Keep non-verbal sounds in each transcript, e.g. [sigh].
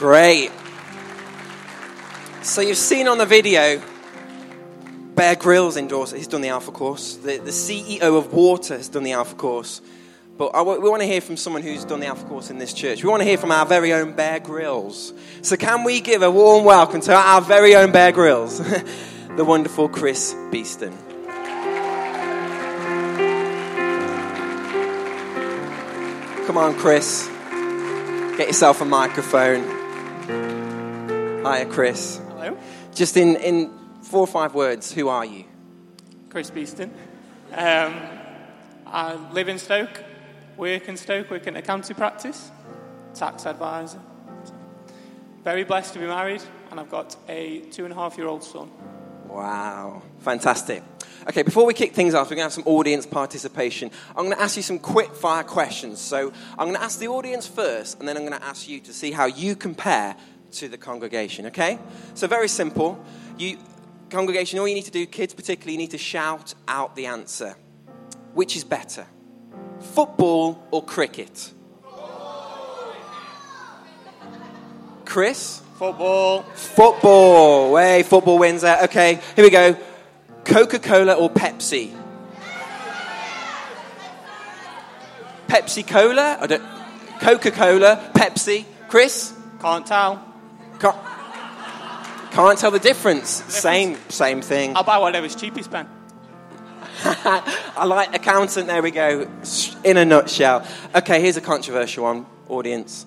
Great. So you've seen on the video, Bear Grylls endorsed. He's done the Alpha course. The, the CEO of Water has done the Alpha course. But we want to hear from someone who's done the Alpha course in this church. We want to hear from our very own Bear Grylls. So can we give a warm welcome to our very own Bear Grylls, [laughs] the wonderful Chris Beeston. Come on, Chris. Get yourself a microphone. Hiya, Chris. Hello, Just in, in four or five words, who are you? Chris Beeston. Um, I live in Stoke, work in Stoke, work in accounting practice, tax advisor. Very blessed to be married, and I've got a two and a half year old son. Wow, fantastic. Okay, before we kick things off, we're going to have some audience participation. I'm going to ask you some quick fire questions. So I'm going to ask the audience first, and then I'm going to ask you to see how you compare to the congregation, okay? So very simple. You, congregation, all you need to do, kids particularly, you need to shout out the answer. Which is better, football or cricket? Chris? Football, Football. Way, football wins there. Okay, here we go. Coca Cola or Pepsi? Pepsi Cola? I don't. Coca Cola, Pepsi. Chris? can't tell. Can't, can't tell the difference. Same, same thing. I'll buy whatever's cheapest, Ben. [laughs] I like accountant. There we go. In a nutshell. Okay, here's a controversial one, audience.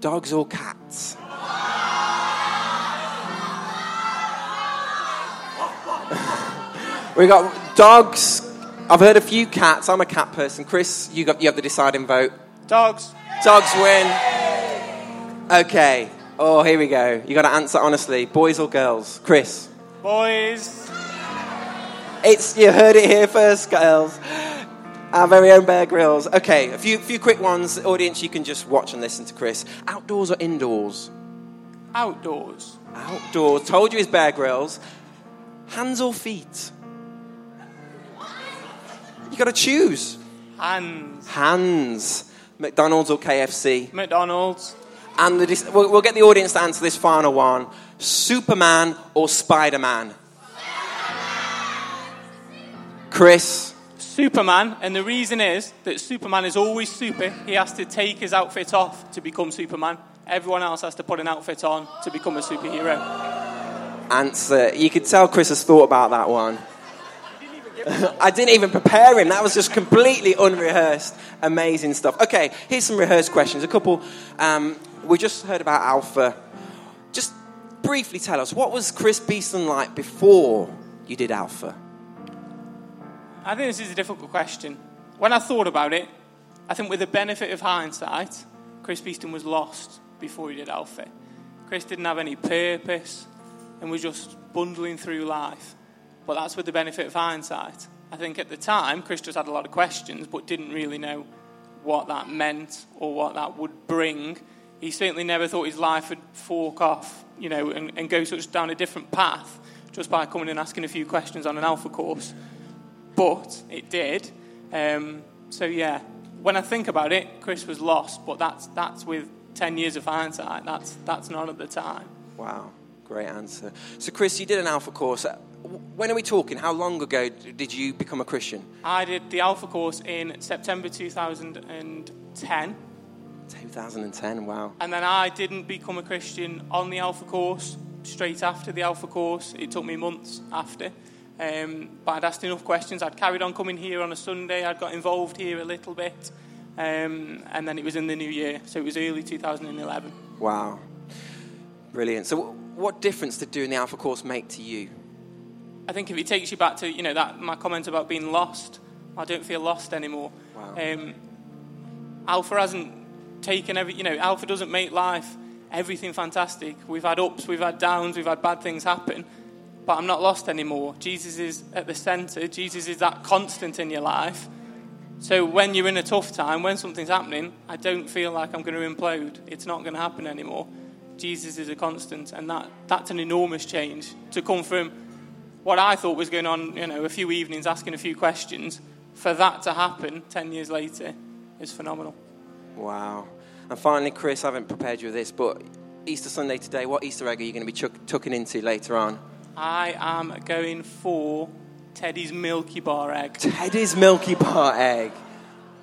Dogs or cats? We got dogs. I've heard a few cats. I'm a cat person. Chris, you got you have the deciding vote. Dogs, Dogs win. Okay. Oh, here we go. You got to answer honestly. Boys or girls? Chris. boys, It's you heard it here first, girls. Our very own Bear Grylls. Okay, a few few quick ones. Audience, you can just watch and listen to Chris. Outdoors or indoors? outdoors, Outdoors. Told you it's Bear Grylls. Hands or feet? Got to choose. hands, Hands. McDonald's or KFC? McDonald's, And the, we'll, we'll get the audience to answer this final one. Superman or Spider Man? Chris. Superman, and the reason is that Superman is always super. He has to take his outfit off to become Superman. Everyone else has to put an outfit on to become a superhero. answer. You could tell Chris has thought about that one. [laughs] I didn't even prepare him. That was just completely unrehearsed. Amazing stuff. Okay, here's some rehearsed questions. A couple. Um, we just heard about Alpha. Just briefly tell us what was Chris Beeston like before you did Alpha? I think this is a difficult question. When I thought about it, I think with the benefit of hindsight, Chris Beeston was lost before he did Alpha. Chris didn't have any purpose and was just bundling through life. But that's with the benefit of hindsight. I think at the time, Chris just had a lot of questions but didn't really know what that meant or what that would bring. He certainly never thought his life would fork off, you know, and, and go such down a different path just by coming and asking a few questions on an Alpha course but it did. Um, so yeah, when I think about it, Chris was lost, but that's that's with ten years of hindsight. That's that's not at the time. Wow, great answer. So, Chris, you did an Alpha course. When are we talking? How long ago did you become a Christian? I did the Alpha course in September 2010, 2010. Wow. and then I didn't become a Christian on the Alpha course straight after the Alpha course. It took me months after. Um, but I'd asked enough questions. I'd carried on coming here on a Sunday. I'd got involved here a little bit. Um, and then it was in the new year. So it was early 2011. Wow. Brilliant. So, what difference did doing the Alpha course make to you? I think if it takes you back to, you know, that my comment about being lost, I don't feel lost anymore. Wow. Um, Alpha hasn't taken every, you know, Alpha doesn't make life everything fantastic. We've had ups, we've had downs, we've had bad things happen, but I'm not lost anymore. Jesus is at the center. Jesus is that constant in your life. So when you're in a tough time, when something's happening, I don't feel like I'm going to implode. It's not going to happen anymore. Jesus is a constant, and that, that's an enormous change to come from what I thought was going on, you know, a few evenings asking a few questions, for that to happen 10 years later is phenomenal. Wow. And finally, Chris, I haven't prepared you with this, but Easter Sunday today. What Easter egg are you going to be chuck- tucking into later on? I am going for Teddy's Milky Bar egg. Teddy's Milky Bar egg.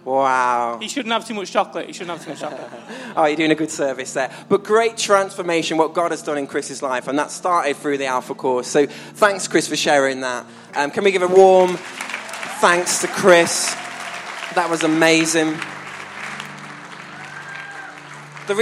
Wow. He shouldn't have too much chocolate. He shouldn't have too much chocolate. [laughs] Oh, you're doing a good service there. But great transformation, what God has done in Chris's life, and that started through the Alpha course. So thanks, Chris, for sharing that. Um, can we give a warm thanks to Chris? That was amazing.